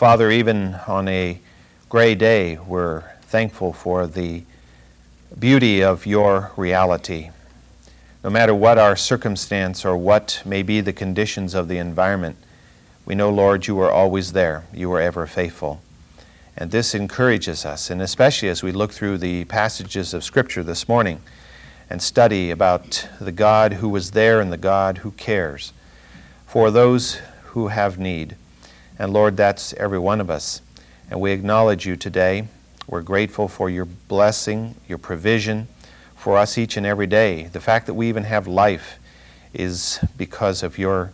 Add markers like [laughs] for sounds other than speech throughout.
Father, even on a gray day, we're thankful for the beauty of your reality. No matter what our circumstance or what may be the conditions of the environment, we know, Lord, you are always there. You are ever faithful. And this encourages us, and especially as we look through the passages of Scripture this morning and study about the God who was there and the God who cares for those who have need. And Lord, that's every one of us. And we acknowledge you today. We're grateful for your blessing, your provision for us each and every day. The fact that we even have life is because of your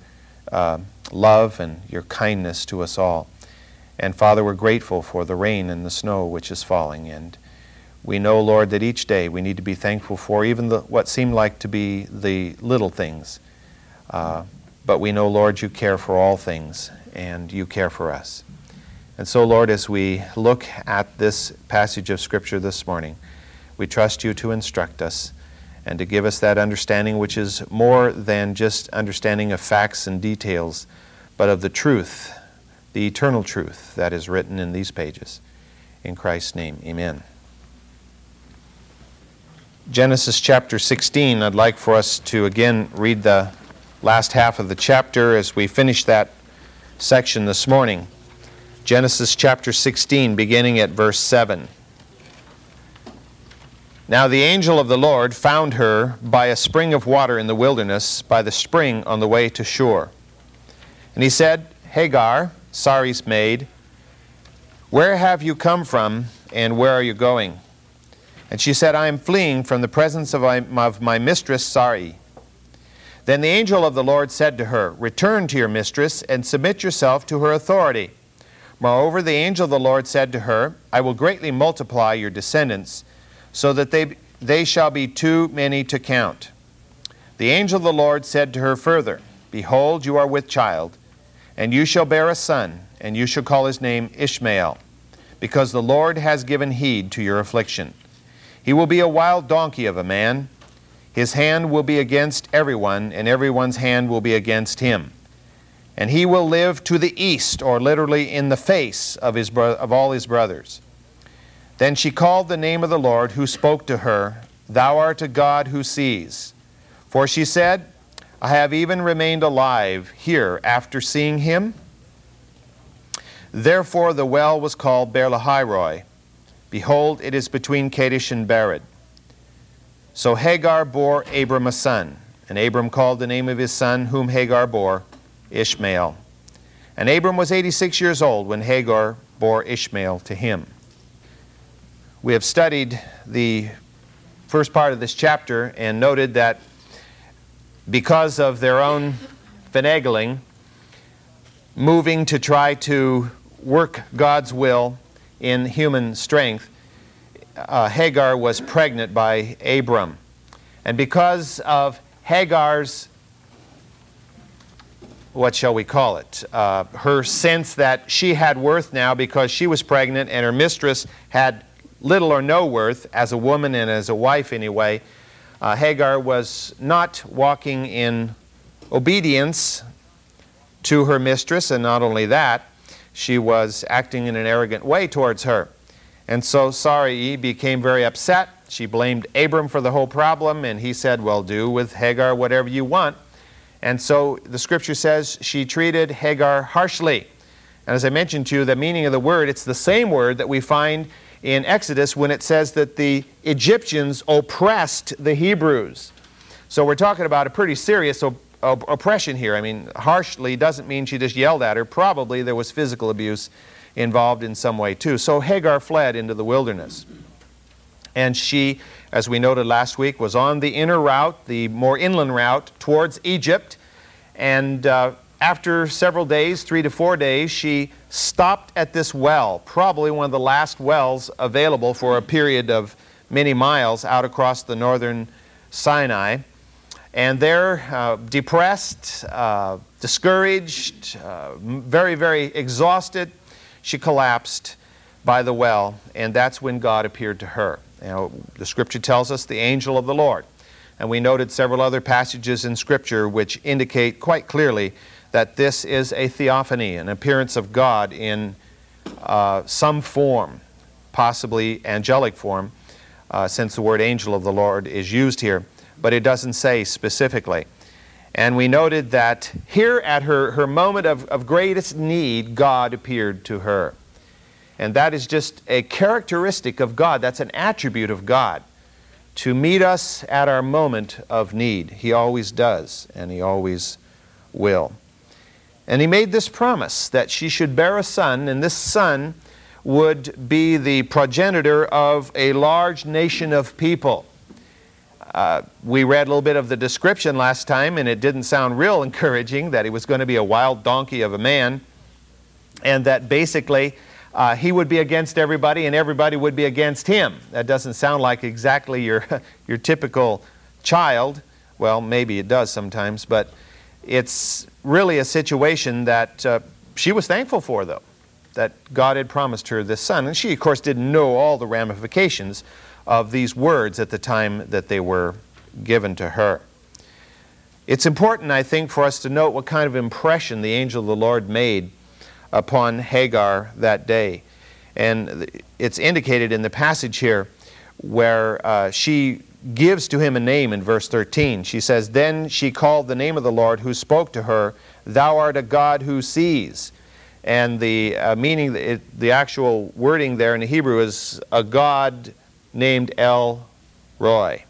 uh, love and your kindness to us all. And Father, we're grateful for the rain and the snow which is falling. And we know, Lord, that each day we need to be thankful for even the, what seem like to be the little things. Uh, but we know, Lord, you care for all things and you care for us. And so, Lord, as we look at this passage of Scripture this morning, we trust you to instruct us and to give us that understanding which is more than just understanding of facts and details, but of the truth, the eternal truth that is written in these pages. In Christ's name, amen. Genesis chapter 16, I'd like for us to again read the last half of the chapter as we finish that section this morning. Genesis chapter 16, beginning at verse 7. Now the angel of the Lord found her by a spring of water in the wilderness, by the spring on the way to Shur. And he said, Hagar, Sarai's maid, where have you come from, and where are you going? And she said, I am fleeing from the presence of my, of my mistress Sarai. Then the angel of the Lord said to her, Return to your mistress and submit yourself to her authority. Moreover, the angel of the Lord said to her, I will greatly multiply your descendants, so that they, they shall be too many to count. The angel of the Lord said to her further, Behold, you are with child, and you shall bear a son, and you shall call his name Ishmael, because the Lord has given heed to your affliction. He will be a wild donkey of a man. His hand will be against everyone, and everyone's hand will be against him. And he will live to the east, or literally in the face of, his bro- of all his brothers. Then she called the name of the Lord who spoke to her, Thou art a God who sees. For she said, I have even remained alive here after seeing him. Therefore the well was called Beer-lahai-roi, Behold, it is between Kadesh and Bered. So Hagar bore Abram a son, and Abram called the name of his son, whom Hagar bore, Ishmael. And Abram was 86 years old when Hagar bore Ishmael to him. We have studied the first part of this chapter and noted that because of their own finagling, moving to try to work God's will, in human strength, uh, Hagar was pregnant by Abram. And because of Hagar's, what shall we call it, uh, her sense that she had worth now because she was pregnant and her mistress had little or no worth as a woman and as a wife anyway, uh, Hagar was not walking in obedience to her mistress, and not only that, she was acting in an arrogant way towards her. And so Sarai became very upset. She blamed Abram for the whole problem, and he said, Well, do with Hagar whatever you want. And so the scripture says she treated Hagar harshly. And as I mentioned to you, the meaning of the word, it's the same word that we find in Exodus when it says that the Egyptians oppressed the Hebrews. So we're talking about a pretty serious oppression here. I mean, harshly doesn't mean she just yelled at her. Probably there was physical abuse involved in some way too. So Hagar fled into the wilderness. And she, as we noted last week, was on the inner route, the more inland route towards Egypt. And uh, after several days, three to four days, she stopped at this well, probably one of the last wells available for a period of many miles out across the northern Sinai. And they're uh, depressed, uh, discouraged, uh, very, very exhausted. She collapsed by the well, and that's when God appeared to her. Know, the scripture tells us the angel of the Lord. And we noted several other passages in scripture which indicate quite clearly that this is a theophany, an appearance of God in uh, some form, possibly angelic form, uh, since the word angel of the Lord is used here, but it doesn't say specifically. And we noted that here at her, her moment of, of greatest need, God appeared to her. And that is just a characteristic of God, that's an attribute of God. To meet us at our moment of need. He always does, and He always will. And He made this promise that she should bear a son, and this son would be the progenitor of a large nation of people. Uh, we read a little bit of the description last time, and it didn't sound real [laughs] encouraging that he was going to be a wild donkey of a man, and that basically uh, he would be against everybody and everybody would be against him. That doesn't sound like exactly your, [laughs] your typical child. Well, maybe it does sometimes, but it's really a situation that uh, she was thankful for, though, that God had promised her this son. And she, of course, didn't know all the ramifications of these words at the time that they were given to her. It's important, I think, for us to note what kind of impression the angel of the Lord made upon Hagar that day. And it's indicated in the passage here where uh, she gives to him a name in verse 13. She says, Then she called the name of the Lord who spoke to her, Thou art a God who sees. And the uh, meaning, the actual wording there in the Hebrew is a God named El Roi.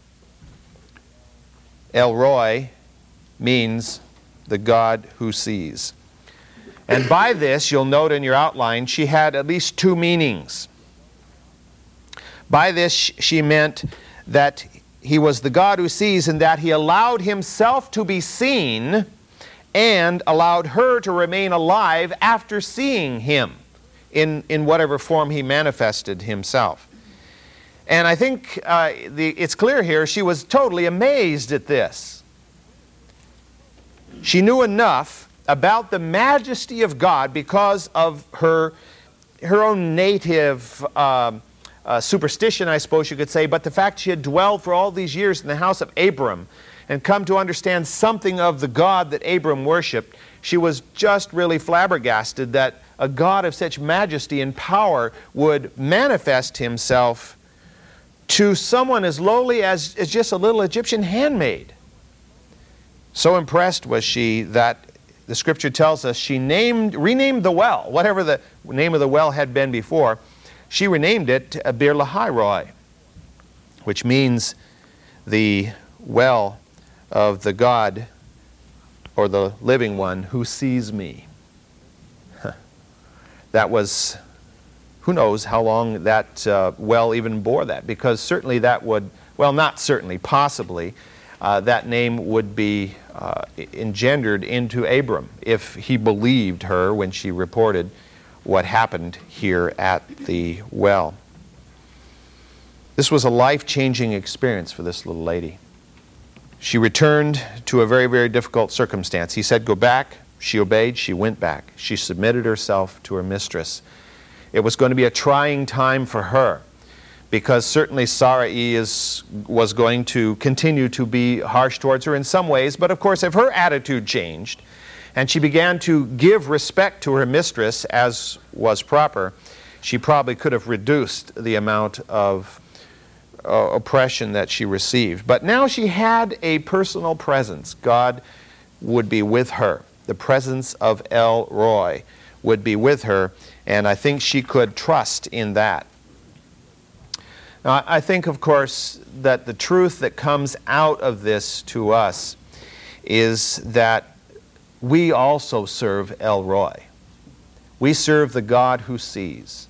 El Roi means the God who sees. And by this, you'll note in your outline, she had at least two meanings. By this, she meant that he was the God who sees, and that he allowed himself to be seen and allowed her to remain alive after seeing him in, in whatever form he manifested himself. And I think uh, the, it's clear here she was totally amazed at this. She knew enough about the majesty of God because of her, her own native um, uh, superstition, I suppose you could say, but the fact she had dwelled for all these years in the house of Abram and come to understand something of the God that Abram worshiped, she was just really flabbergasted that a God of such majesty and power would manifest himself to someone as lowly as, as just a little Egyptian handmaid. So impressed was she that the scripture tells us she named, renamed the well, whatever the name of the well had been before, she renamed it Beer Lahai which means the well of the God or the living one who sees me. that was, who knows how long that uh, well even bore that, because certainly that would, well, not certainly, possibly, uh, that name would be uh, engendered into Abram if he believed her when she reported what happened here at the well. This was a life changing experience for this little lady. She returned to a very, very difficult circumstance. He said, Go back. She obeyed. She went back. She submitted herself to her mistress. It was going to be a trying time for her because certainly Sarai is, was going to continue to be harsh towards her in some ways, but of course, if her attitude changed and she began to give respect to her mistress as was proper, she probably could have reduced the amount of uh, oppression that she received. But now she had a personal presence. God would be with her. The presence of El Roi would be with her, and I think she could trust in that. Now, I think, of course, that the truth that comes out of this to us is that we also serve El Roi. We serve the God who sees.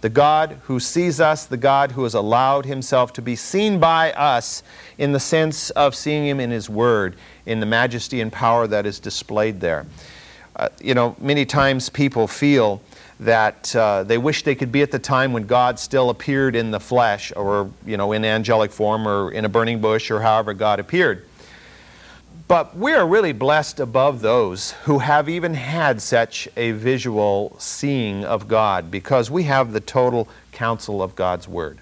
The God who sees us, the God who has allowed himself to be seen by us in the sense of seeing him in his word, in the majesty and power that is displayed there. Uh, you know, many times people feel that uh, they wish they could be at the time when God still appeared in the flesh or, you know, in angelic form or in a burning bush or however God appeared. But we are really blessed above those who have even had such a visual seeing of God because we have the total counsel of God's Word.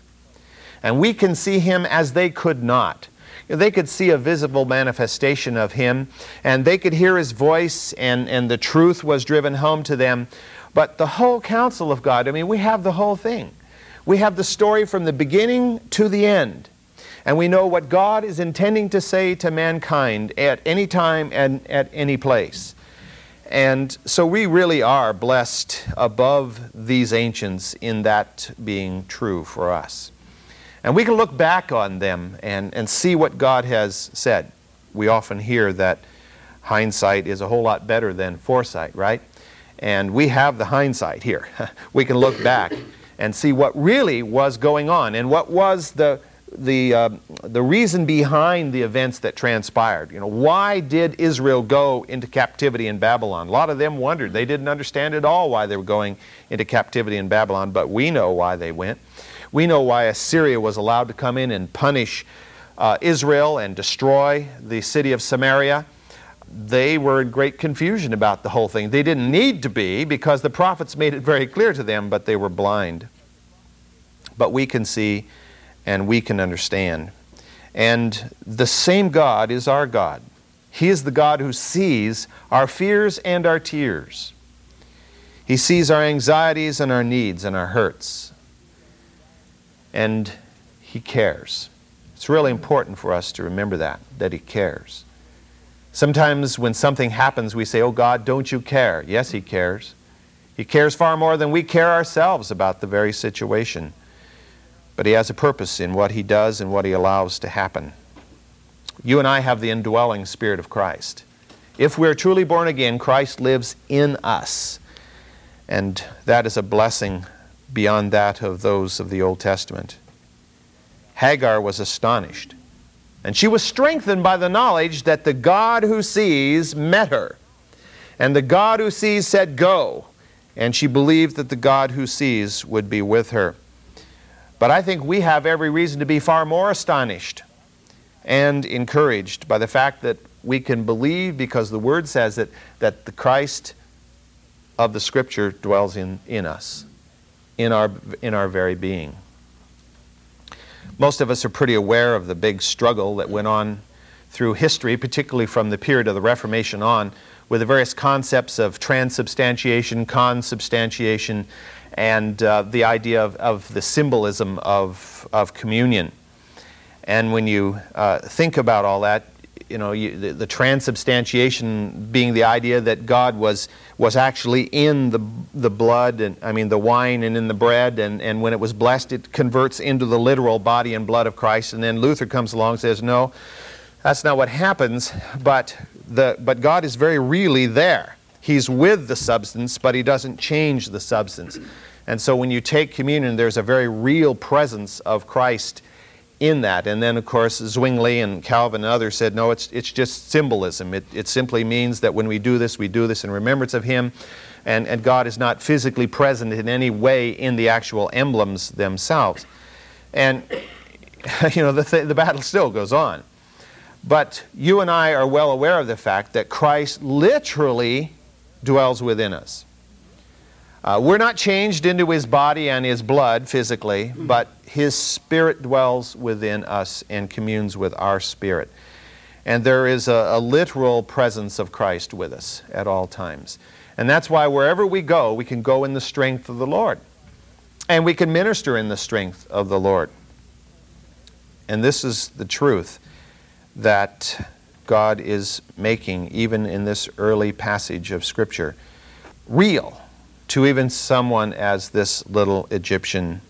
And we can see Him as they could not. They could see a visible manifestation of Him, and they could hear His voice, and, and the truth was driven home to them But the whole counsel of God, I mean, we have the whole thing. We have the story from the beginning to the end. And we know what God is intending to say to mankind at any time and at any place. And so we really are blessed above these ancients in that being true for us. And we can look back on them and, and see what God has said. We often hear that hindsight is a whole lot better than foresight, right? And we have the hindsight here. [laughs] we can look back and see what really was going on and what was the, the, uh, the reason behind the events that transpired. You know, why did Israel go into captivity in Babylon? A lot of them wondered. They didn't understand at all why they were going into captivity in Babylon, but we know why they went. We know why Assyria was allowed to come in and punish uh, Israel and destroy the city of Samaria. They were in great confusion about the whole thing. They didn't need to be because the prophets made it very clear to them, but they were blind. But we can see and we can understand. And the same God is our God. He is the God who sees our fears and our tears. He sees our anxieties and our needs and our hurts and He cares. It's really important for us to remember that, that He cares. Sometimes when something happens, we say, Oh God, don't you care? Yes, He cares. He cares far more than we care ourselves about the very situation. But He has a purpose in what He does and what He allows to happen. You and I have the indwelling Spirit of Christ. If we're truly born again, Christ lives in us. And that is a blessing beyond that of those of the Old Testament. Hagar was astonished, and she was strengthened by the knowledge that the God who sees met her. And the God who sees said, Go. And she believed that the God who sees would be with her. But I think we have every reason to be far more astonished and encouraged by the fact that we can believe because the Word says it, that the Christ of the Scripture dwells in, in us in our, in our very being. Most of us are pretty aware of the big struggle that went on through history, particularly from the period of the Reformation on, with the various concepts of transubstantiation, consubstantiation, and uh, the idea of, of, the symbolism of, of communion. And when you uh, think about all that, you know, you, the, the, transubstantiation being the idea that God was, was actually in the, the blood, and I mean the wine and in the bread, and, and when it was blessed, it converts into the literal body and blood of Christ. And then Luther comes along and says, no, that's not what happens, but, the, but God is very really there. He's with the substance, but He doesn't change the substance. And so when you take communion, there's a very real presence of Christ in that. And then, of course, Zwingli and Calvin and others said, no, it's, it's just symbolism. It, it simply means that when we do this, we do this in remembrance of Him, and, and God is not physically present in any way in the actual emblems themselves. And, [laughs] you know, the, th- the battle still goes on. But you and I are well aware of the fact that Christ literally dwells within us. Uh, we're not changed into his body and his blood physically, but his spirit dwells within us and communes with our spirit. And there is a, a, literal presence of Christ with us at all times. And that's why wherever we go, we can go in the strength of the Lord. And we can minister in the strength of the Lord. And this is the truth that God is making, even in this early passage of Scripture, real to even someone as this little Egyptian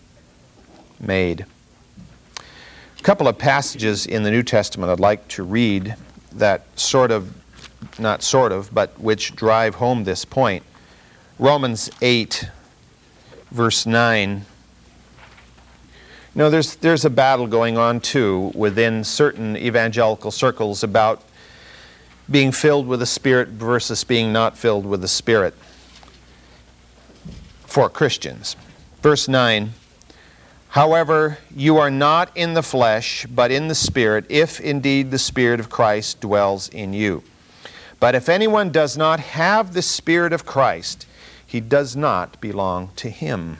maid. A couple of passages in the New Testament I'd like to read that sort of, not sort of, but which drive home this point. Romans 8, verse 9. You know, there's, there's a battle going on too within certain evangelical circles about being filled with the Spirit versus being not filled with the Spirit for Christians. Verse 9 However, you are not in the flesh, but in the Spirit, if indeed the Spirit of Christ dwells in you. But if anyone does not have the Spirit of Christ, he does not belong to him.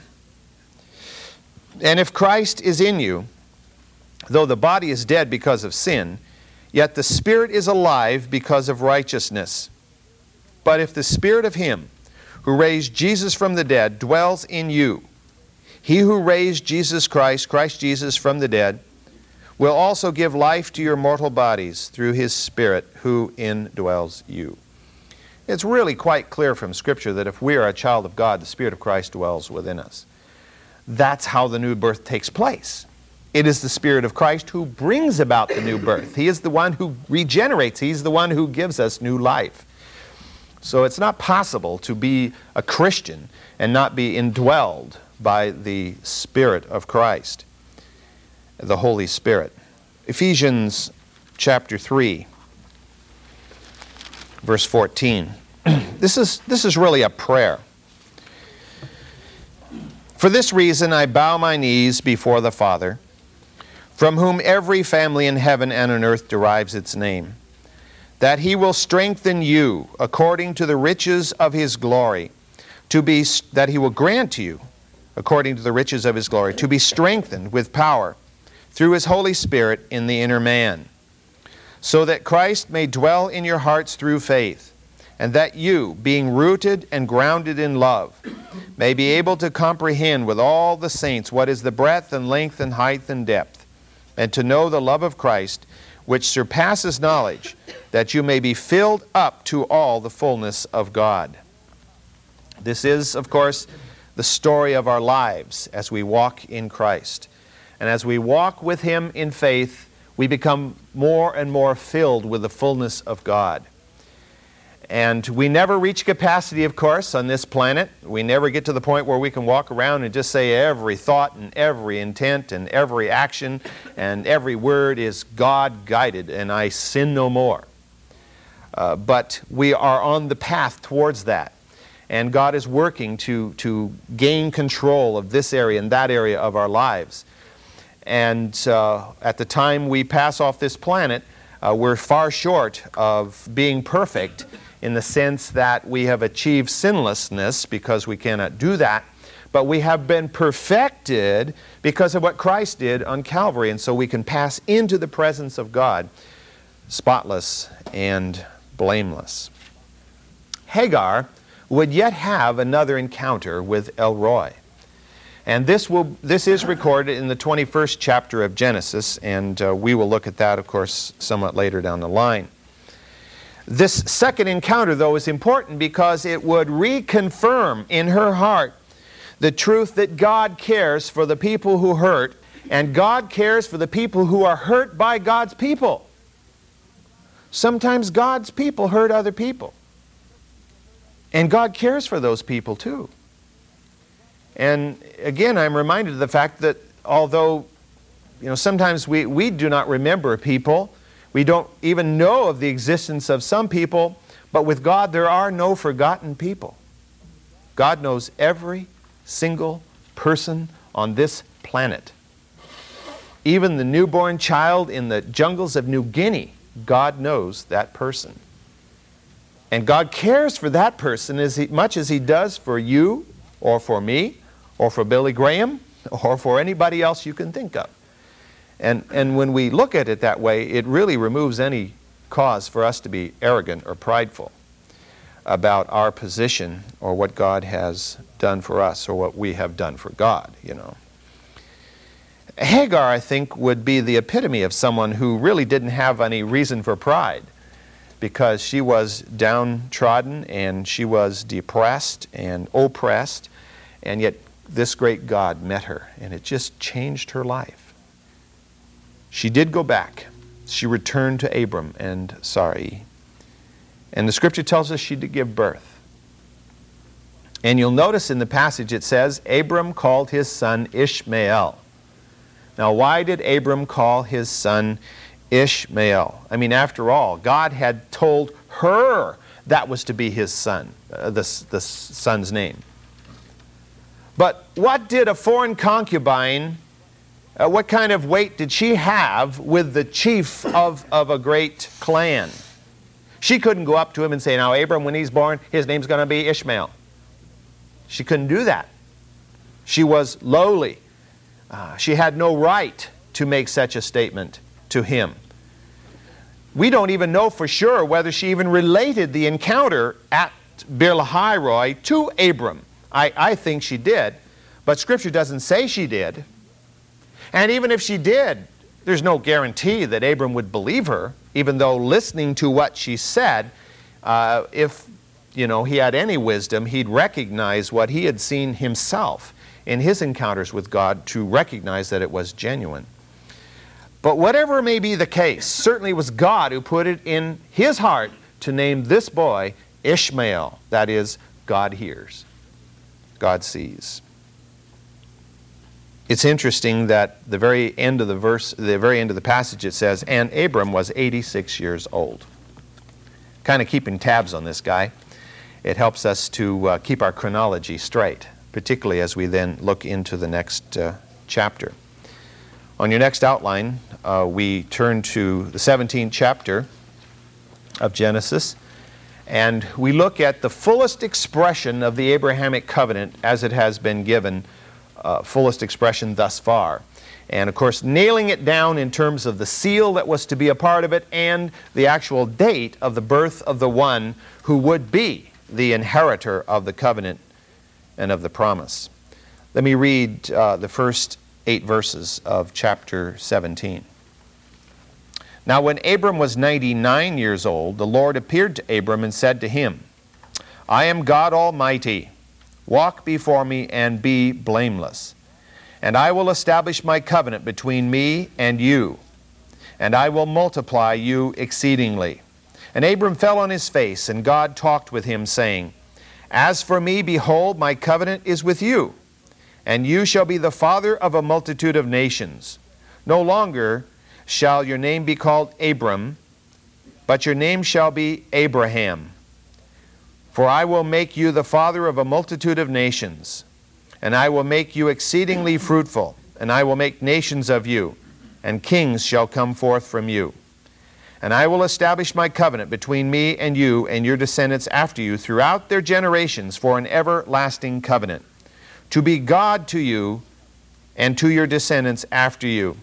And if Christ is in you, though the body is dead because of sin, yet the Spirit is alive because of righteousness. But if the Spirit of Him who raised Jesus from the dead, dwells in you. He who raised Jesus Christ, Christ Jesus, from the dead, will also give life to your mortal bodies through his Spirit who indwells you. It's really quite clear from Scripture that if we are a child of God, the Spirit of Christ dwells within us. That's how the new birth takes place. It is the Spirit of Christ who brings about the new birth. He is the one who regenerates, He's the one who gives us new life. So it's not possible to be a Christian and not be indwelled by the Spirit of Christ, the Holy Spirit. Ephesians chapter 3, verse 14. [clears throat] this, is, this is really a prayer. For this reason I bow my knees before the Father, from whom every family in heaven and on earth derives its name, that he will strengthen you according to the riches of his glory, to be that he will grant you according to the riches of his glory, to be strengthened with power through his Holy Spirit in the inner man, so that Christ may dwell in your hearts through faith, and that you, being rooted and grounded in love, may be able to comprehend with all the saints what is the breadth and length and height and depth, and to know the love of Christ, which surpasses knowledge, that you may be filled up to all the fullness of God. This is, of course, the story of our lives as we walk in Christ. And as we walk with Him in faith, we become more and more filled with the fullness of God. And we never reach capacity, of course, on this planet. We never get to the point where we can walk around and just say every thought and every intent and every action and every word is God guided and I sin no more. Uh, but we are on the path towards that. And God is working to, to gain control of this area and that area of our lives. And uh, at the time we pass off this planet, uh, we're far short of being perfect in the sense that we have achieved sinlessness because we cannot do that, but we have been perfected because of what Christ did on Calvary. And so we can pass into the presence of God spotless and blameless. Hagar would yet have another encounter with El Roi. And this, will, this is recorded in the 21st chapter of Genesis, and uh, we will look at that, of course, somewhat later down the line. This second encounter, though, is important because it would reconfirm in her heart the truth that God cares for the people who hurt, and God cares for the people who are hurt by God's people. Sometimes God's people hurt other people. And God cares for those people too. And again, I'm reminded of the fact that although you know, sometimes we, we do not remember people, we don't even know of the existence of some people, but with God there are no forgotten people. God knows every single person on this planet. Even the newborn child in the jungles of New Guinea, God knows that person. And God cares for that person as much as He does for you or for me or for Billy Graham [laughs] or for anybody else you can think of. And, and when we look at it that way, it really removes any cause for us to be arrogant or prideful about our position or what God has done for us or what we have done for God, you know. Hagar, I think, would be the epitome of someone who really didn't have any reason for pride because she was downtrodden and she was depressed and oppressed, and yet this great God met her, and it just changed her life. She did go back. She returned to Abram and Sarai. And the scripture tells us she did give birth. And you'll notice in the passage it says, Abram called his son Ishmael. Now, why did Abram call his son Ishmael. I mean, after all, God had told her that was to be his son, uh, the, the son's name. But what did a foreign concubine, uh, what kind of weight did she have with the chief of, of a great clan? She couldn't go up to him and say, Now, Abram, when he's born, his name's going to be Ishmael. She couldn't do that. She was lowly. Uh, she had no right to make such a statement to him. We don't even know for sure whether she even related the encounter at Beer Lahai to Abram. I, I think she did, but Scripture doesn't say she did. And even if she did, there's no guarantee that Abram would believe her, even though listening to what she said, uh, if you know he had any wisdom, he'd recognize what he had seen himself in his encounters with God to recognize that it was genuine. But whatever may be the case, certainly it was God who put it in his heart to name this boy Ishmael. That is, God hears, God sees. It's interesting that the very end of the verse, the very end of the passage, it says, "And Abram was 86 years old." Kind of keeping tabs on this guy. It helps us to uh, keep our chronology straight, particularly as we then look into the next uh, chapter. On your next outline, uh, we turn to the 17th chapter of Genesis, and we look at the fullest expression of the Abrahamic covenant as it has been given uh, fullest expression thus far. And of course, nailing it down in terms of the seal that was to be a part of it and the actual date of the birth of the one who would be the inheritor of the covenant and of the promise. Let me read uh, the first eight verses of chapter 17. Now, when Abram was 99 years old, the Lord appeared to Abram and said to him, I am God Almighty. Walk before me and be blameless. And I will establish my covenant between me and you, and I will multiply you exceedingly. And Abram fell on his face, and God talked with him, saying, As for me, behold, my covenant is with you, and you shall be the father of a multitude of nations. No longer shall your name be called Abram, but your name shall be Abraham for I will make you the father of a multitude of nations, and I will make you exceedingly fruitful, and I will make nations of you, and kings shall come forth from you. And I will establish my covenant between me and you and your descendants after you throughout their generations for an everlasting covenant, to be God to you and to your descendants after you.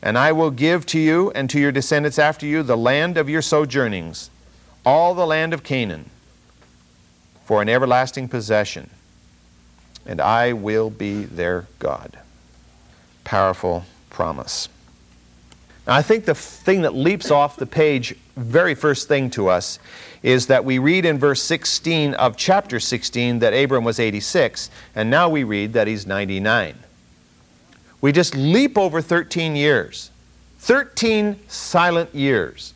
And I will give to you and to your descendants after you the land of your sojournings, all the land of Canaan for an everlasting possession, and I will be their God. Powerful promise. Now, I think the thing that leaps off the page, very first thing to us, is that we read in verse 16 of chapter 16 that Abram was 86, and now we read that he's 99. We just leap over 13 years. 13 silent years.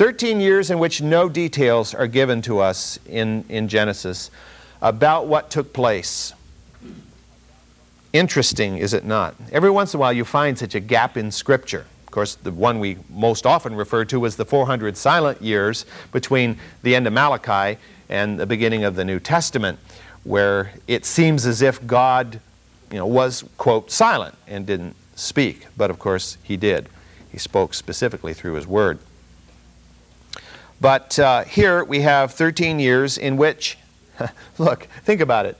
13 years in which no details are given to us in, in Genesis about what took place. Interesting, is it not? Every once in a while you find such a gap in Scripture. Of course, the one we most often refer to is the 400 silent years between the end of Malachi and the beginning of the New Testament, where it seems as if God you know, was, quote, silent and didn't speak. But of course, He did. He spoke specifically through His Word. But uh, here we have 13 years in which, [laughs] look, think about it.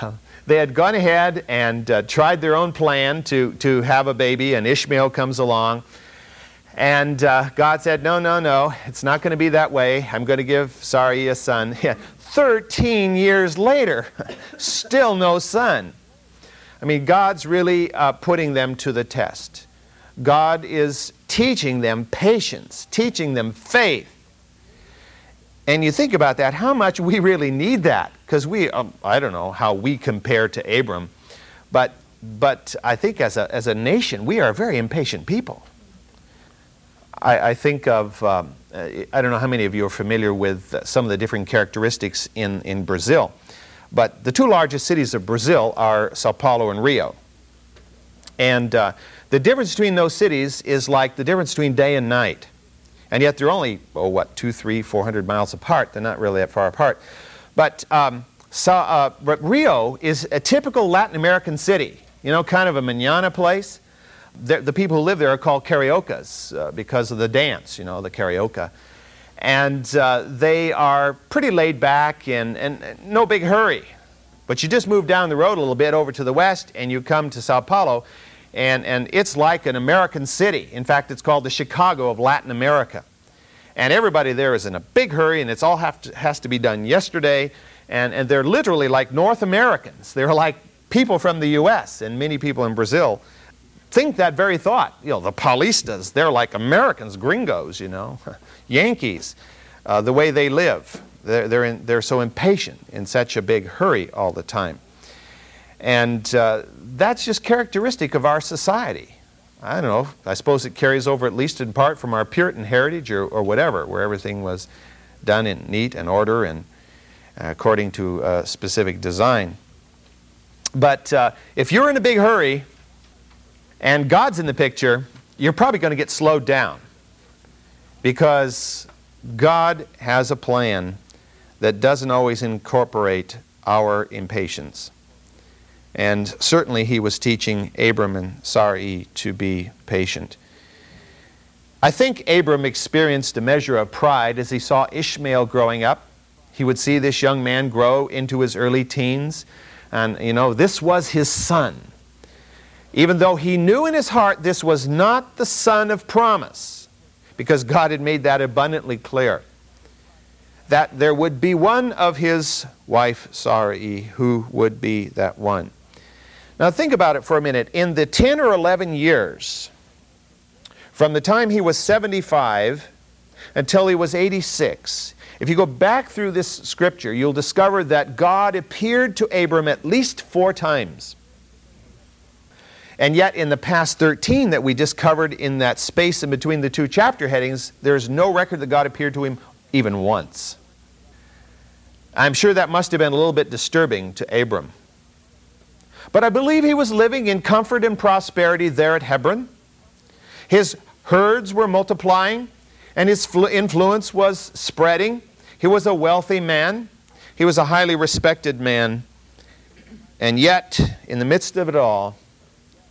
[laughs] they had gone ahead and uh, tried their own plan to, to have a baby, and Ishmael comes along. And uh, God said, No, no, no, it's not going to be that way. I'm going to give Sarai a son. [laughs] 13 years later, still no son. I mean, God's really uh, putting them to the test. God is teaching them patience, teaching them faith and you think about that, how much we really need that. Because we, um, I don't know how we compare to Abram, but, but I think as a, as a nation, we are very impatient people. I, I think of, um, I don't know how many of you are familiar with some of the different characteristics in, in Brazil, but the two largest cities of Brazil are Sao Paulo and Rio. And uh, the difference between those cities is like the difference between day and night. And yet they're only, oh, what, two, three, four hundred miles apart. They're not really that far apart. But um, so, uh, Rio is a typical Latin American city, you know, kind of a manana place. The, the people who live there are called cariocas uh, because of the dance, you know, the carioca. And uh, they are pretty laid back and, and, and no big hurry. But you just move down the road a little bit over to the west and you come to Sao Paulo and, and it's like an American city. In fact, it's called the Chicago of Latin America. and everybody there is in a big hurry, and it's all to, has to be done yesterday. And, and they're literally like North Americans. They're like people from the U.S. and many people in Brazil think that very thought. You know, the Paulistas, they're like Americans, gringos, you know, [laughs] Yankees, uh, the way they live. They're, they're, in, they're so impatient in such a big hurry all the time. And uh, that's just characteristic of our society. I don't know, I suppose it carries over at least in part from our Puritan heritage or, or whatever, where everything was done in neat and order and uh, according to a specific design. But uh, if you're in a big hurry and God's in the picture, you're probably going to get slowed down because God has a plan that doesn't always incorporate our impatience. And certainly he was teaching Abram and Sarai to be patient. I think Abram experienced a measure of pride as he saw Ishmael growing up. He would see this young man grow into his early teens, and you know, this was his son. Even though he knew in his heart this was not the son of promise, because God had made that abundantly clear that there would be one of his wife, Sarai, who would be that one. Now think about it for a minute. In the 10 or 11 years, from the time he was 75 until he was 86, if you go back through this scripture, you'll discover that God appeared to Abram at least four times. And yet, in the past 13 that we just covered in that space in between the two chapter headings, there's no record that God appeared to him even once. I'm sure that must have been a little bit disturbing to Abram. But I believe he was living in comfort and prosperity there at Hebron. His herds were multiplying, and his influence was spreading. He was a wealthy man, he was a highly respected man. And yet, in the midst of it all,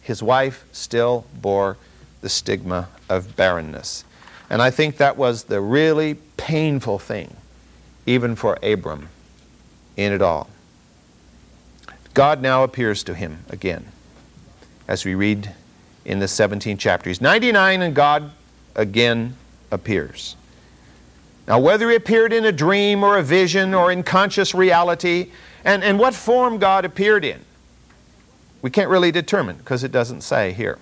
his wife still bore the stigma of barrenness. And I think that was the really painful thing, even for Abram, in it all. God now appears to him again, as we read in the 17th chapter. He's 99 and God again appears. Now, whether he appeared in a dream or a vision or in conscious reality, and, and what form God appeared in, we can't really determine because it doesn't say here.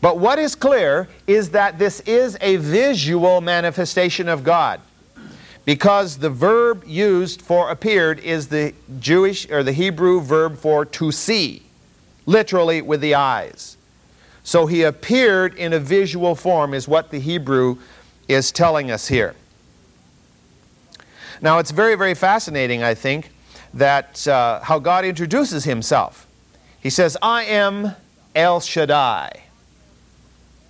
But what is clear is that this is a visual manifestation of God because the verb used for appeared is the Jewish or the Hebrew verb for to see, literally with the eyes. So he appeared in a visual form, is what the Hebrew is telling us here. Now, it's very, very fascinating, I think, that uh, how God introduces himself. He says, I am El Shaddai.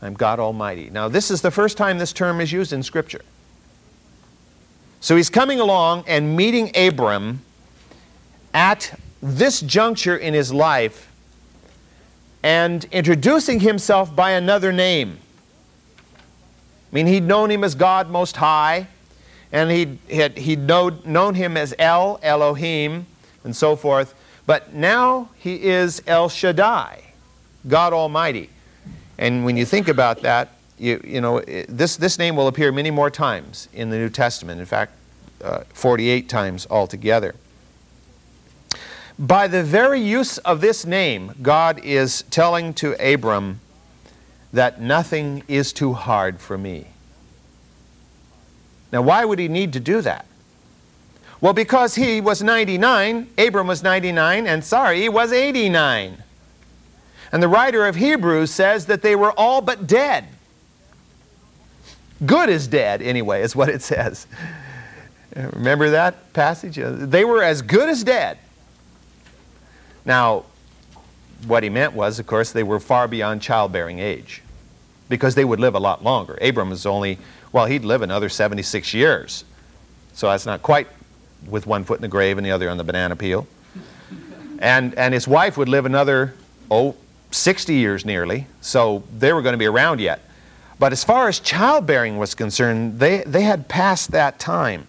I'm God Almighty. Now, this is the first time this term is used in Scripture. So he's coming along and meeting Abram at this juncture in his life and introducing himself by another name. I mean, he'd known him as God Most High, and he'd, he'd, he'd known, known him as El, Elohim, and so forth. But now he is El Shaddai, God Almighty. And when you think about that, you, you know, this, this name will appear many more times in the New Testament. In fact, uh, 48 times altogether. By the very use of this name, God is telling to Abram that nothing is too hard for me. Now, why would he need to do that? Well, because he was 99, Abram was 99, and Sarai was 89. And the writer of Hebrews says that they were all but dead. Good is dead, anyway, is what it says. Remember that passage? They were as good as dead. Now, what he meant was, of course, they were far beyond childbearing age because they would live a lot longer. Abram was only, well, he'd live another 76 years. So that's not quite with one foot in the grave and the other on the banana peel. And, and his wife would live another, oh, 60 years nearly. So they were going to be around yet. But as far as childbearing was concerned, they, they had passed that time.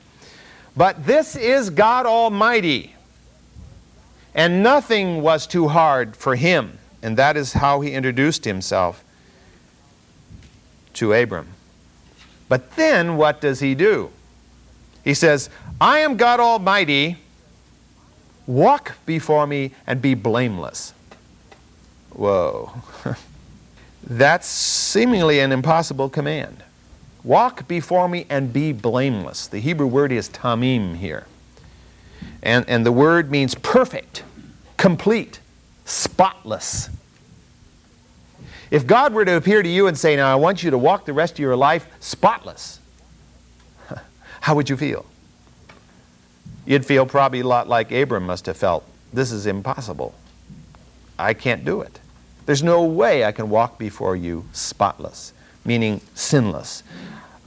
But this is God Almighty. And nothing was too hard for him. And that is how he introduced himself to Abram. But then what does he do? He says, I am God Almighty. Walk before me and be blameless. Whoa. [laughs] That's seemingly an impossible command. Walk before me and be blameless. The Hebrew word is tamim here. And, and the word means perfect, complete, spotless. If God were to appear to you and say, Now I want you to walk the rest of your life spotless, [laughs] how would you feel? You'd feel probably a lot like Abram must have felt. This is impossible. I can't do it. There's no way I can walk before you spotless, meaning sinless,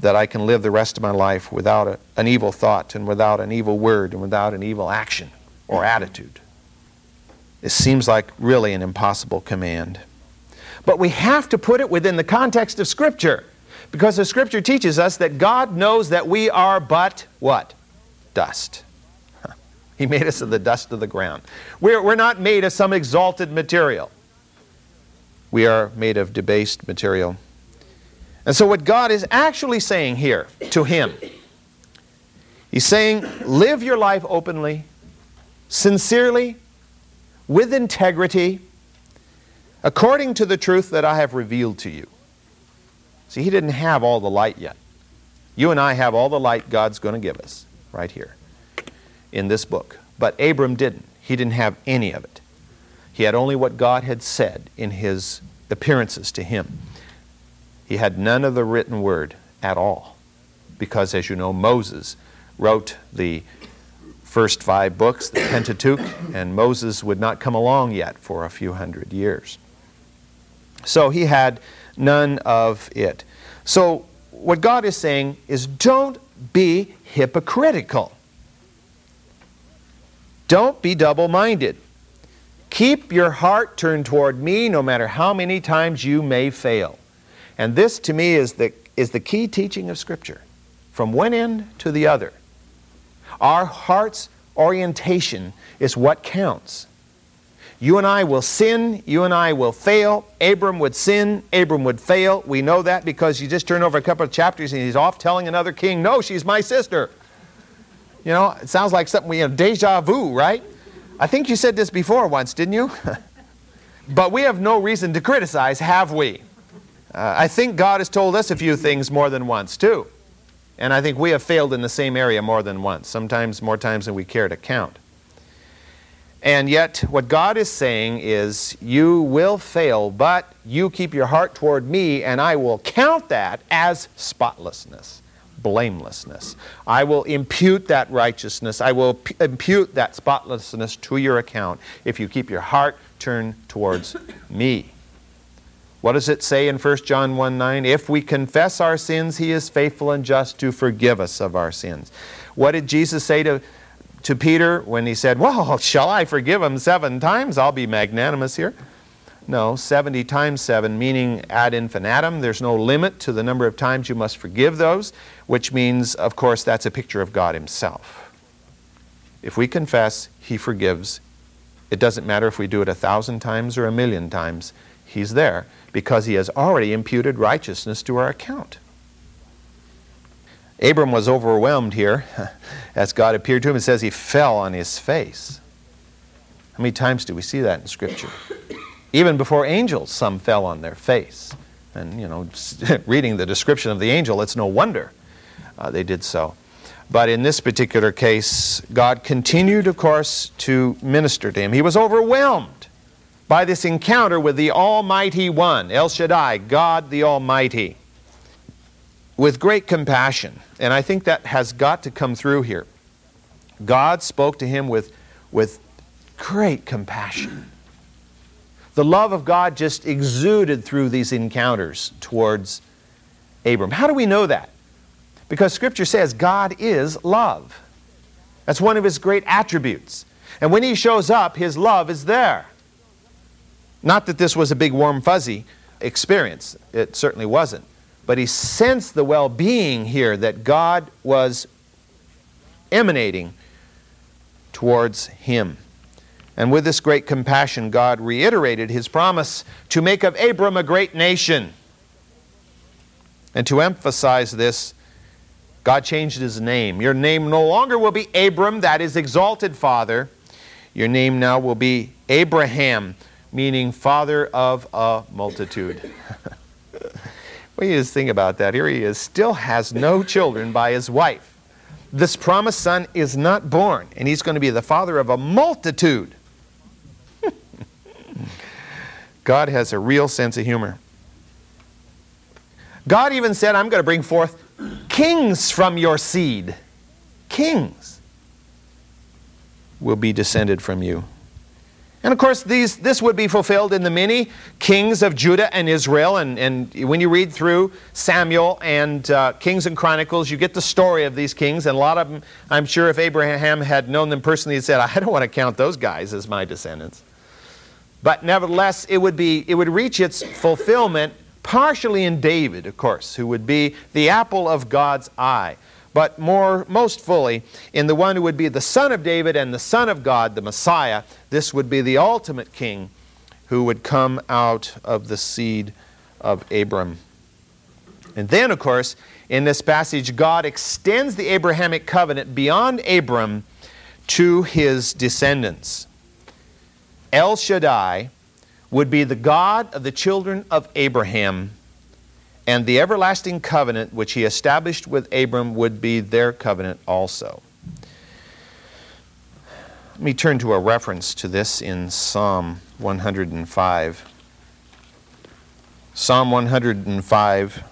that I can live the rest of my life without a, an evil thought and without an evil word and without an evil action or attitude. It seems like really an impossible command. But we have to put it within the context of Scripture because the Scripture teaches us that God knows that we are but what? Dust. He made us of the dust of the ground. We're, we're not made of some exalted material. We are made of debased material. And so, what God is actually saying here to him, He's saying, live your life openly, sincerely, with integrity, according to the truth that I have revealed to you. See, he didn't have all the light yet. You and I have all the light God's going to give us right here in this book. But Abram didn't. He didn't have any of it. He had only what God had said in his appearances to him. He had none of the written word at all. Because, as you know, Moses wrote the first five books, the Pentateuch, and Moses would not come along yet for a few hundred years. So he had none of it. So, what God is saying is don't be hypocritical. Don't be double minded. Keep your heart turned toward me no matter how many times you may fail. And this to me is the, is the key teaching of Scripture from one end to the other. Our heart's orientation is what counts. You and I will sin, you and I will fail. Abram would sin, Abram would fail. We know that because you just turn over a couple of chapters and he's off telling another king, No, she's my sister. You know, it sounds like something, you know, deja vu, right? I think you said this before once, didn't you? [laughs] but we have no reason to criticize, have we? Uh, I think God has told us a few things more than once, too. And I think we have failed in the same area more than once, sometimes more times than we care to count. And yet, what God is saying is, you will fail, but you keep your heart toward me, and I will count that as spotlessness blamelessness. I will impute that righteousness. I will p- impute that spotlessness to your account if you keep your heart turned towards me. What does it say in 1 John 1 9? If we confess our sins, he is faithful and just to forgive us of our sins. What did Jesus say to, to Peter when he said, Well, shall I forgive him seven times? I'll be magnanimous here. No, 70 times 7, meaning ad infinitum. There's no limit to the number of times you must forgive those, which means, of course, that's a picture of God Himself. If we confess, He forgives. It doesn't matter if we do it a thousand times or a million times, He's there because He has already imputed righteousness to our account. Abram was overwhelmed here [laughs] as God appeared to him. It says he fell on his face. How many times do we see that in Scripture? Even before angels, some fell on their face. And, you know, [laughs] reading the description of the angel, it's no wonder uh, they did so. But in this particular case, God continued, of course, to minister to him. He was overwhelmed by this encounter with the Almighty One, El Shaddai, God the Almighty, with great compassion. And I think that has got to come through here. God spoke to him with, with great compassion the love of God just exuded through these encounters towards Abram. How do we know that? Because Scripture says God is love. That's one of his great attributes. And when he shows up, his love is there. Not that this was a big warm fuzzy experience, it certainly wasn't. But he sensed the well being here that God was emanating towards him. And with this great compassion, God reiterated his promise to make of Abram a great nation. And to emphasize this, God changed his name. Your name no longer will be Abram, that is exalted father. Your name now will be Abraham, meaning father of a multitude. [laughs] well, you just think about that. Here he is, still has no children by his wife. This promised son is not born, and he's going to be the father of a multitude. God has a real sense of humor. God even said, I'm going to bring forth kings from your seed. Kings will be descended from you. And of course, these, this would be fulfilled in the many kings of Judah and Israel. And, and when you read through Samuel and uh, Kings and Chronicles, you get the story of these kings. And a lot of them, I'm sure if Abraham had known them personally, he said, I don't want to count those guys as my descendants. But nevertheless, it would, be, it would reach its fulfillment partially in David, of course, who would be the apple of God's eye but more, most fully in the one who would be the son of David and the son of God, the Messiah. This would be the ultimate king who would come out of the seed of Abram. And then, of course, in this passage, God extends the Abrahamic covenant beyond Abram to his descendants. El Shaddai would be the God of the children of Abraham and the everlasting covenant which he established with Abram would be their covenant also. Let me turn to a reference to this in Psalm 105. Psalm 105,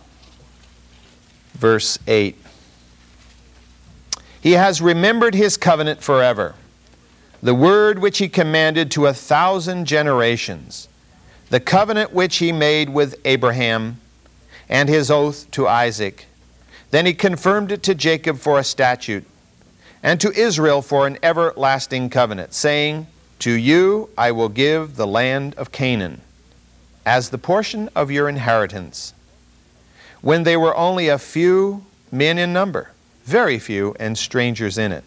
verse 8. He has remembered his covenant forever, the word which he commanded to a thousand generations, the covenant which he made with Abraham and his oath to Isaac. Then he confirmed it to Jacob for a statute, and to Israel for an everlasting covenant, saying, To you I will give the land of Canaan as the portion of your inheritance. When they were only a few men in number, very few, and strangers in it.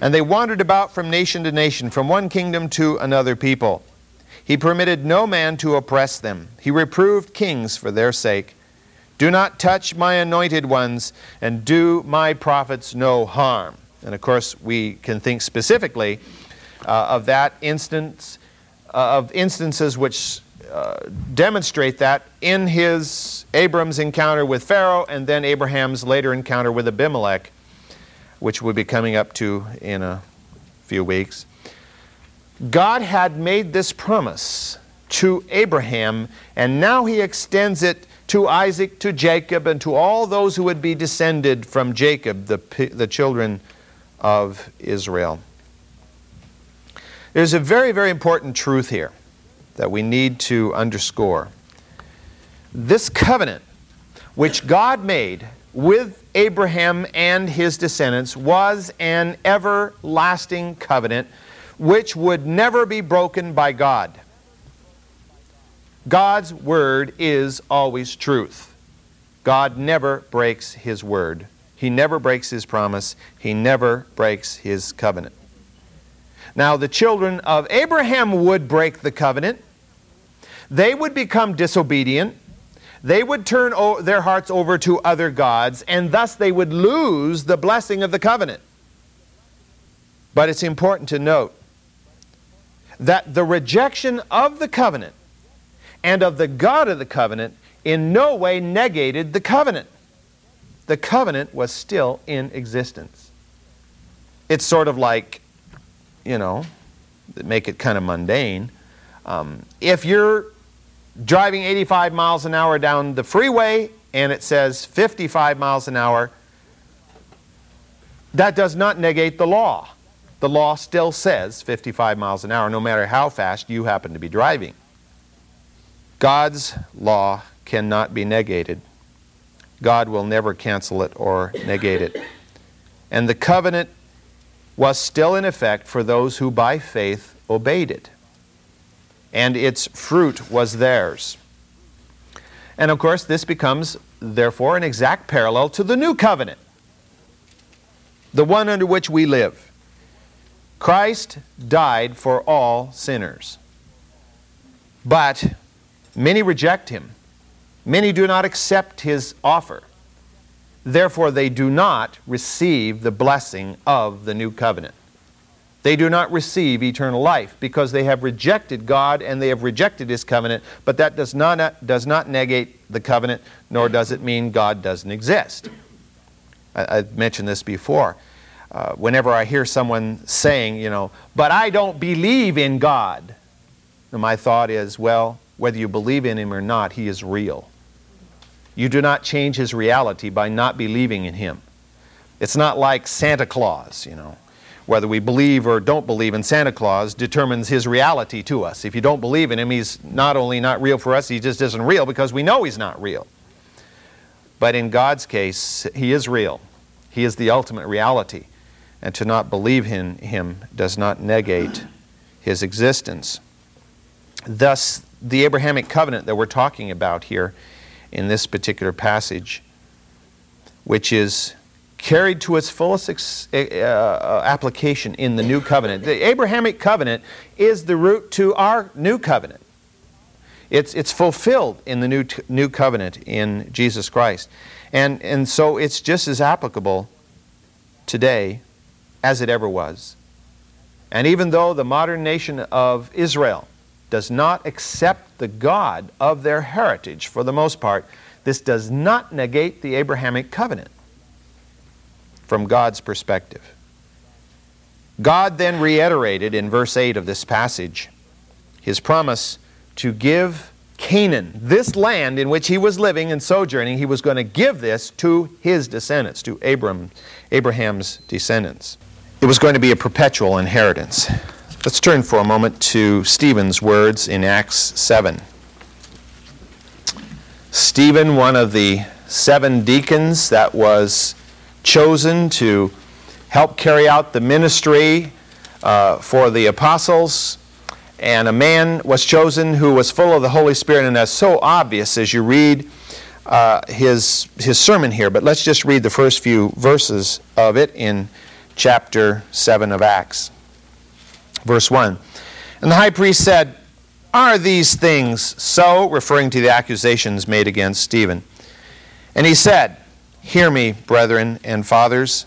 And they wandered about from nation to nation, from one kingdom to another people. He permitted no man to oppress them. He reproved kings for their sake. Do not touch my anointed ones, and do my prophets no harm. And of course, we can think specifically uh, of that instance, uh, of instances which uh, demonstrate that in his Abram's encounter with Pharaoh, and then Abraham's later encounter with Abimelech, which we'll be coming up to in a few weeks. God had made this promise to Abraham, and now he extends it to Isaac, to Jacob, and to all those who would be descended from Jacob, the, the children of Israel. There's a very, very important truth here that we need to underscore. This covenant, which God made with Abraham and his descendants, was an everlasting covenant which would never be broken by God. God's word is always truth. God never breaks his word. He never breaks his promise. He never breaks his covenant. Now, the children of Abraham would break the covenant. They would become disobedient. They would turn their hearts over to other gods, and thus they would lose the blessing of the covenant. But it's important to note that the rejection of the covenant and of the God of the covenant in no way negated the covenant. The covenant was still in existence. It's sort of like, you know, make it kind of mundane. Um, if you're driving 85 miles an hour down the freeway and it says 55 miles an hour, that does not negate the law. The law still says 55 miles an hour, no matter how fast you happen to be driving. God's law cannot be negated. God will never cancel it or negate it. And the covenant was still in effect for those who by faith obeyed it. And its fruit was theirs. And of course, this becomes, therefore, an exact parallel to the new covenant, the one under which we live. Christ died for all sinners. But Many reject him. Many do not accept his offer. Therefore, they do not receive the blessing of the new covenant. They do not receive eternal life because they have rejected God and they have rejected His covenant, but that does not, does not negate the covenant, nor does it mean God doesn't exist. I, have mentioned this before. Uh, whenever I hear someone saying, you know, but I don't believe in God, my thought is, well, whether you believe in Him or not, He is real. You do not change His reality by not believing in Him. It's not like Santa Claus, you know whether we believe or don't believe in Santa Claus determines his reality to us. If you don't believe in him, he's not only not real for us, he just isn't real because we know he's not real. But in God's case, he is real. He is the ultimate reality. And to not believe in him does not negate his existence. Thus, the Abrahamic covenant that we're talking about here in this particular passage, which is carried to its fullest ex- uh, application in the new covenant. The Abrahamic covenant is the root to our new covenant. It's, it's fulfilled in the new, t- new covenant in Jesus Christ. And, and so it's just as applicable today as it ever was. And even though the modern nation of Israel does not accept the God of their heritage for the most part, this does not negate the Abrahamic covenant from God's perspective. God then reiterated in verse 8 of this passage his promise to give Canaan, this land in which he was living and sojourning, he was going to give this to his descendants, to Abram, Abraham's descendants. It was going to be a perpetual inheritance. Let's turn for a moment to Stephen's words in Acts 7. Stephen, one of the seven deacons that was chosen to help carry out the ministry uh, for the apostles. And a man was chosen who was full of the Holy Spirit, and that's so obvious as you read uh, his, his sermon here. But let's just read the first few verses of it in chapter 7 of Acts. Verse 1. And the high priest said, Are these things so? referring to the accusations made against Stephen. And he said, Hear me, brethren and fathers.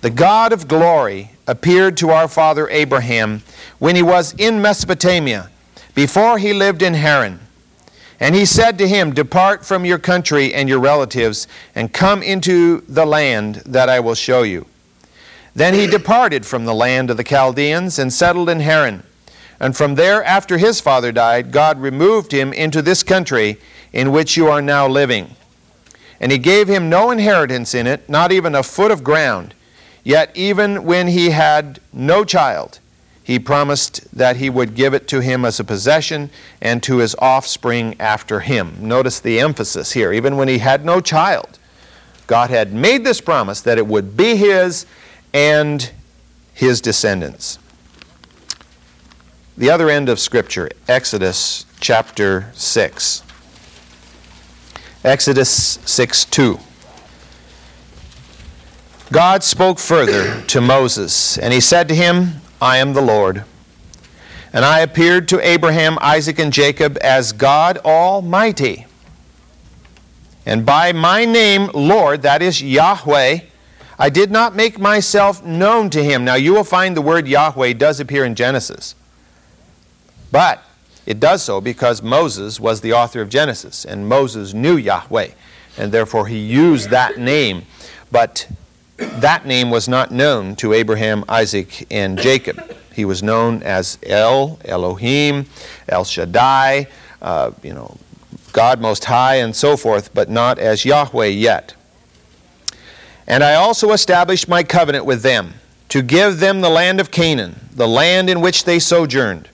The God of glory appeared to our father Abraham when he was in Mesopotamia, before he lived in Haran. And he said to him, Depart from your country and your relatives, and come into the land that I will show you. Then he departed from the land of the Chaldeans and settled in Haran. And from there, after his father died, God removed him into this country in which you are now living. And he gave him no inheritance in it, not even a foot of ground. Yet, even when he had no child, he promised that he would give it to him as a possession and to his offspring after him. Notice the emphasis here. Even when he had no child, God had made this promise that it would be his and his descendants. The other end of Scripture, Exodus chapter 6. Exodus 6 2. God spoke further to Moses, and he said to him, I am the Lord. And I appeared to Abraham, Isaac, and Jacob as God Almighty. And by my name, Lord, that is Yahweh, I did not make myself known to him. Now you will find the word Yahweh does appear in Genesis. But it does so because Moses was the author of Genesis, and Moses knew Yahweh, and therefore he used that name. But that name was not known to Abraham, Isaac, and Jacob. He was known as El, Elohim, El Shaddai, uh, you know, God Most High, and so forth, but not as Yahweh yet. And I also established my covenant with them to give them the land of Canaan, the land in which they sojourned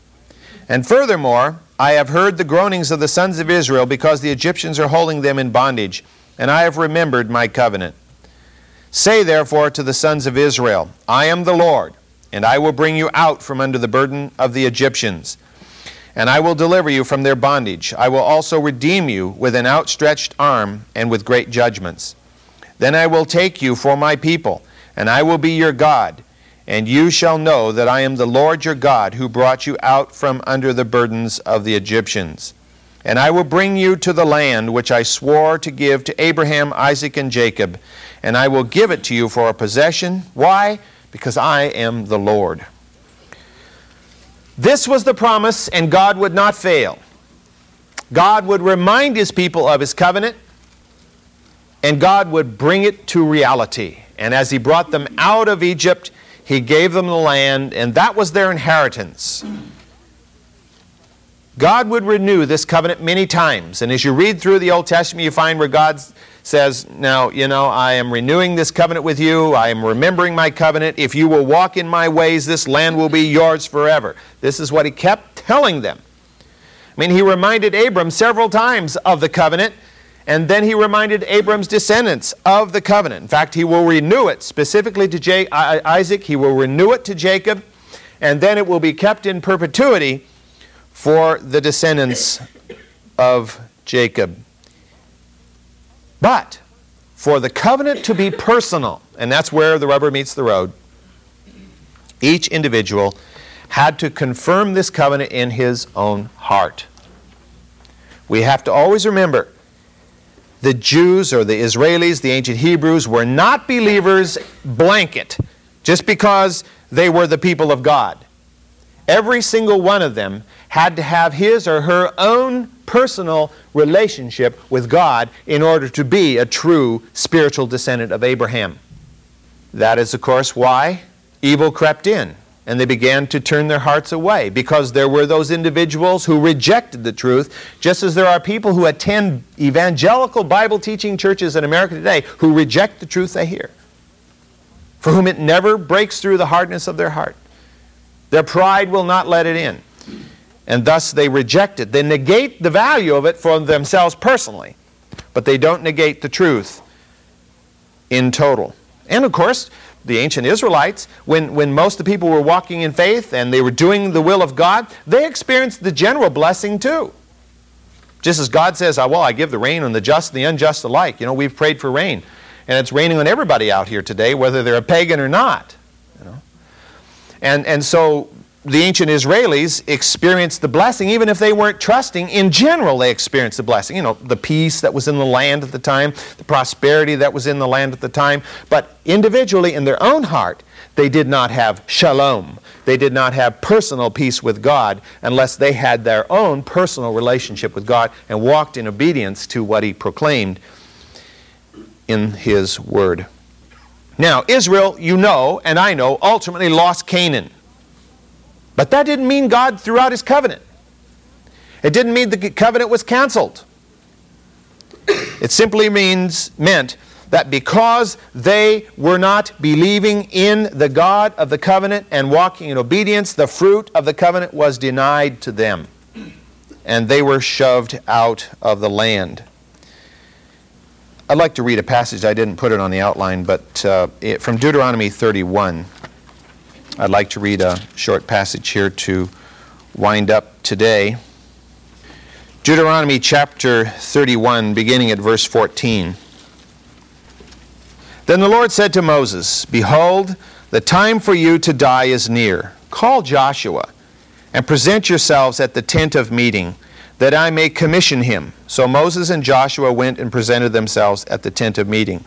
and furthermore, I have heard the groanings of the sons of Israel because the Egyptians are holding them in bondage, and I have remembered my covenant. Say therefore to the sons of Israel, I am the Lord, and I will bring you out from under the burden of the Egyptians, and I will deliver you from their bondage. I will also redeem you with an outstretched arm and with great judgments. Then I will take you for my people, and I will be your God and you shall know that I am the Lord your God who brought you out from under the burdens of the Egyptians. And I will bring you to the land which I swore to give to Abraham, Isaac, and Jacob, and I will give it to you for a possession. Why? Because I am the Lord. This was the promise, and God would not fail. God would remind his people of his covenant, and God would bring it to reality. And as he brought them out of Egypt, he gave them the land, and that was their inheritance. God would renew this covenant many times. And as you read through the Old Testament, you find where God says, Now, you know, I am renewing this covenant with you. I am remembering my covenant. If you will walk in my ways, this land will be yours forever. This is what he kept telling them. I mean, he reminded Abram several times of the covenant, and then he reminded Abram's descendants of the covenant. In fact, he will renew it specifically to J- Isaac, he will renew it to Jacob, and then it will be kept in perpetuity for the descendants of Jacob. But for the covenant to be personal, and that's where the rubber meets the road, each individual had to confirm this covenant in his own heart. We have to always remember the Jews or the Israelis, the ancient Hebrews, were not believers blanket just because they were the people of God. Every single one of them had to have his or her own personal relationship with God in order to be a true spiritual descendant of Abraham. That is, of course, why evil crept in and they began to turn their hearts away because there were those individuals who rejected the truth, just as there are people who attend evangelical Bible teaching churches in America today who reject the truth they hear, for whom it never breaks through the hardness of their heart. Their pride will not let it in. And thus they reject it. They negate the value of it for themselves personally, but they don't negate the truth in total. And of course, the ancient Israelites, when, when most of the people were walking in faith and they were doing the will of God, they experienced the general blessing too. Just as God says, oh, well, I give the rain on the just and the unjust alike. You know, we've prayed for rain. And it's raining on everybody out here today, whether they're a pagan or not. You know? And, and so the ancient Israelis experienced the blessing, even if they weren't trusting. In general, they experienced the blessing. You know, the peace that was in the land at the time, the prosperity that was in the land at the time. But individually, in their own heart, they did not have shalom. They did not have personal peace with God unless they had their own personal relationship with God and walked in obedience to what He proclaimed in His Word. Now, Israel, you know, and I know, ultimately lost Canaan. But that didn't mean God threw out his covenant. It didn't mean the covenant was canceled. It simply means meant that because they were not believing in the God of the covenant and walking in obedience, the fruit of the covenant was denied to them. And they were shoved out of the land. I'd like to read a passage. I didn't put it on the outline, but uh, it, from Deuteronomy 31. I'd like to read a short passage here to wind up today. Deuteronomy chapter 31, beginning at verse 14. Then the Lord said to Moses, Behold, the time for you to die is near. Call Joshua and present yourselves at the tent of meeting that I may commission him. So Moses and Joshua went and presented themselves at the tent of meeting.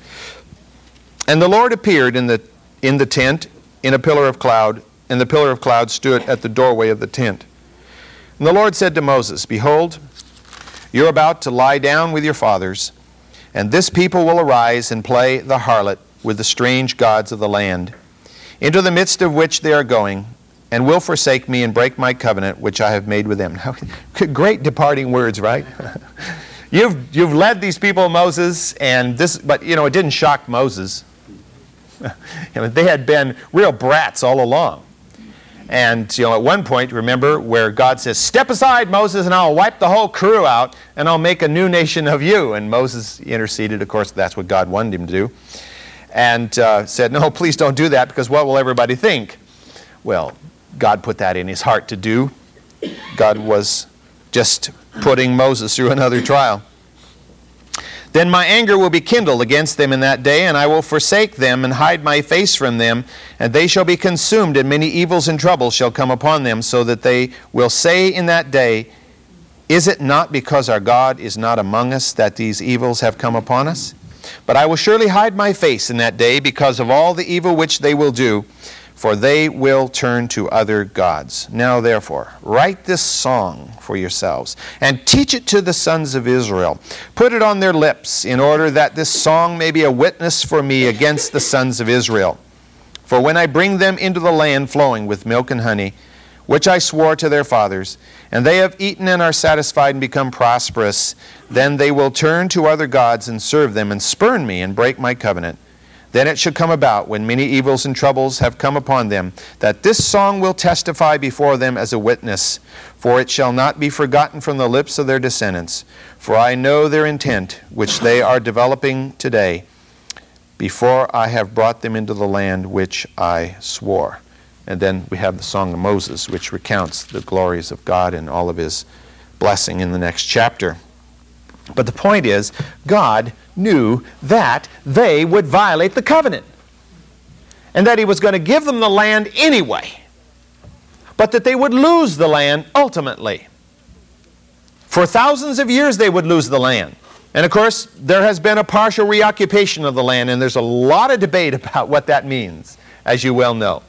And the Lord appeared in the, in the tent in a pillar of cloud, and the pillar of cloud stood at the doorway of the tent. And the Lord said to Moses, Behold, you're about to lie down with your fathers, and this people will arise and play the harlot with the strange gods of the land, into the midst of which they are going, and will forsake me and break my covenant which I have made with them. [laughs] Great departing words, right? [laughs] you've, you've led these people, Moses, and this, but you know, it didn't shock Moses. [laughs] they had been real brats all along. And you know, at one point, remember where God says, "Step aside, Moses, and I'll wipe the whole crew out, and I'll make a new nation of you." And Moses interceded. Of course, that's what God wanted him to do, and uh, said, "No, please don't do that, because what will everybody think?" Well, God put that in his heart to do. God was just putting Moses through another trial. Then my anger will be kindled against them in that day, and I will forsake them and hide my face from them, and they shall be consumed, and many evils and troubles shall come upon them, so that they will say in that day, Is it not because our God is not among us that these evils have come upon us? But I will surely hide my face in that day because of all the evil which they will do, for they will turn to other gods. Now, therefore, write this song for yourselves and teach it to the sons of Israel. Put it on their lips in order that this song may be a witness for me against the sons of Israel. For when I bring them into the land flowing with milk and honey, which I swore to their fathers, and they have eaten and are satisfied and become prosperous, then they will turn to other gods and serve them and spurn me and break my covenant. Then it shall come about, when many evils and troubles have come upon them, that this song will testify before them as a witness, for it shall not be forgotten from the lips of their descendants. For I know their intent, which they are developing today, before I have brought them into the land which I swore. And then we have the Song of Moses, which recounts the glories of God and all of his blessing in the next chapter. But the point is, God knew that they would violate the covenant and that He was going to give them the land anyway, but that they would lose the land ultimately. For thousands of years, they would lose the land. And of course, there has been a partial reoccupation of the land, and there's a lot of debate [laughs] about what that means, as you well know.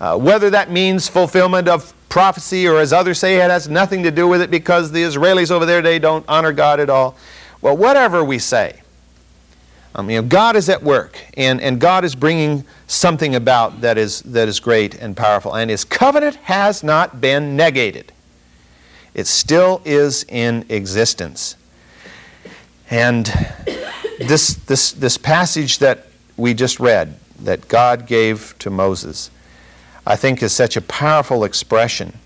Uh, whether that means fulfillment of prophecy or as others say it has nothing to do with it because the Israelis over there they don't honor God at all. Well, whatever we say, um, you know, God is at work and, and God is bringing something about that is, that is great and powerful. And His covenant has not been negated, it still is in existence. And this, this, this passage that we just read, that God gave to Moses, I think is such a powerful expression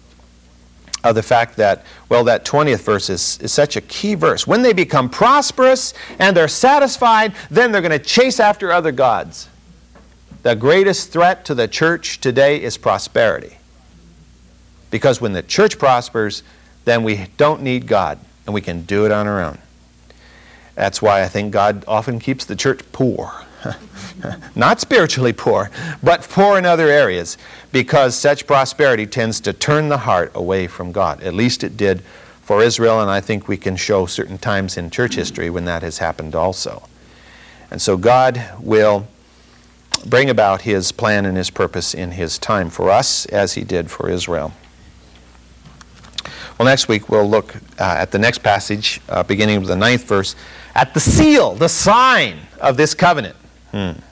of the fact that, well, that 20th verse is, is such a key verse. When they become prosperous and they're satisfied, then they're going to chase after other gods. The greatest threat to the church today is prosperity. Because when the church prospers, then we don't need God and we can do it on our own. That's why I think God often keeps the church poor. [laughs] Not spiritually poor, but poor in other areas, because such prosperity tends to turn the heart away from God. At least it did for Israel, and I think we can show certain times in church history when that has happened also. And so God will bring about His plan and His purpose in His time for us, as He did for Israel. Well, next week we'll look uh, at the next passage, uh, beginning with the ninth verse, at the seal, the sign of this covenant. Hmm.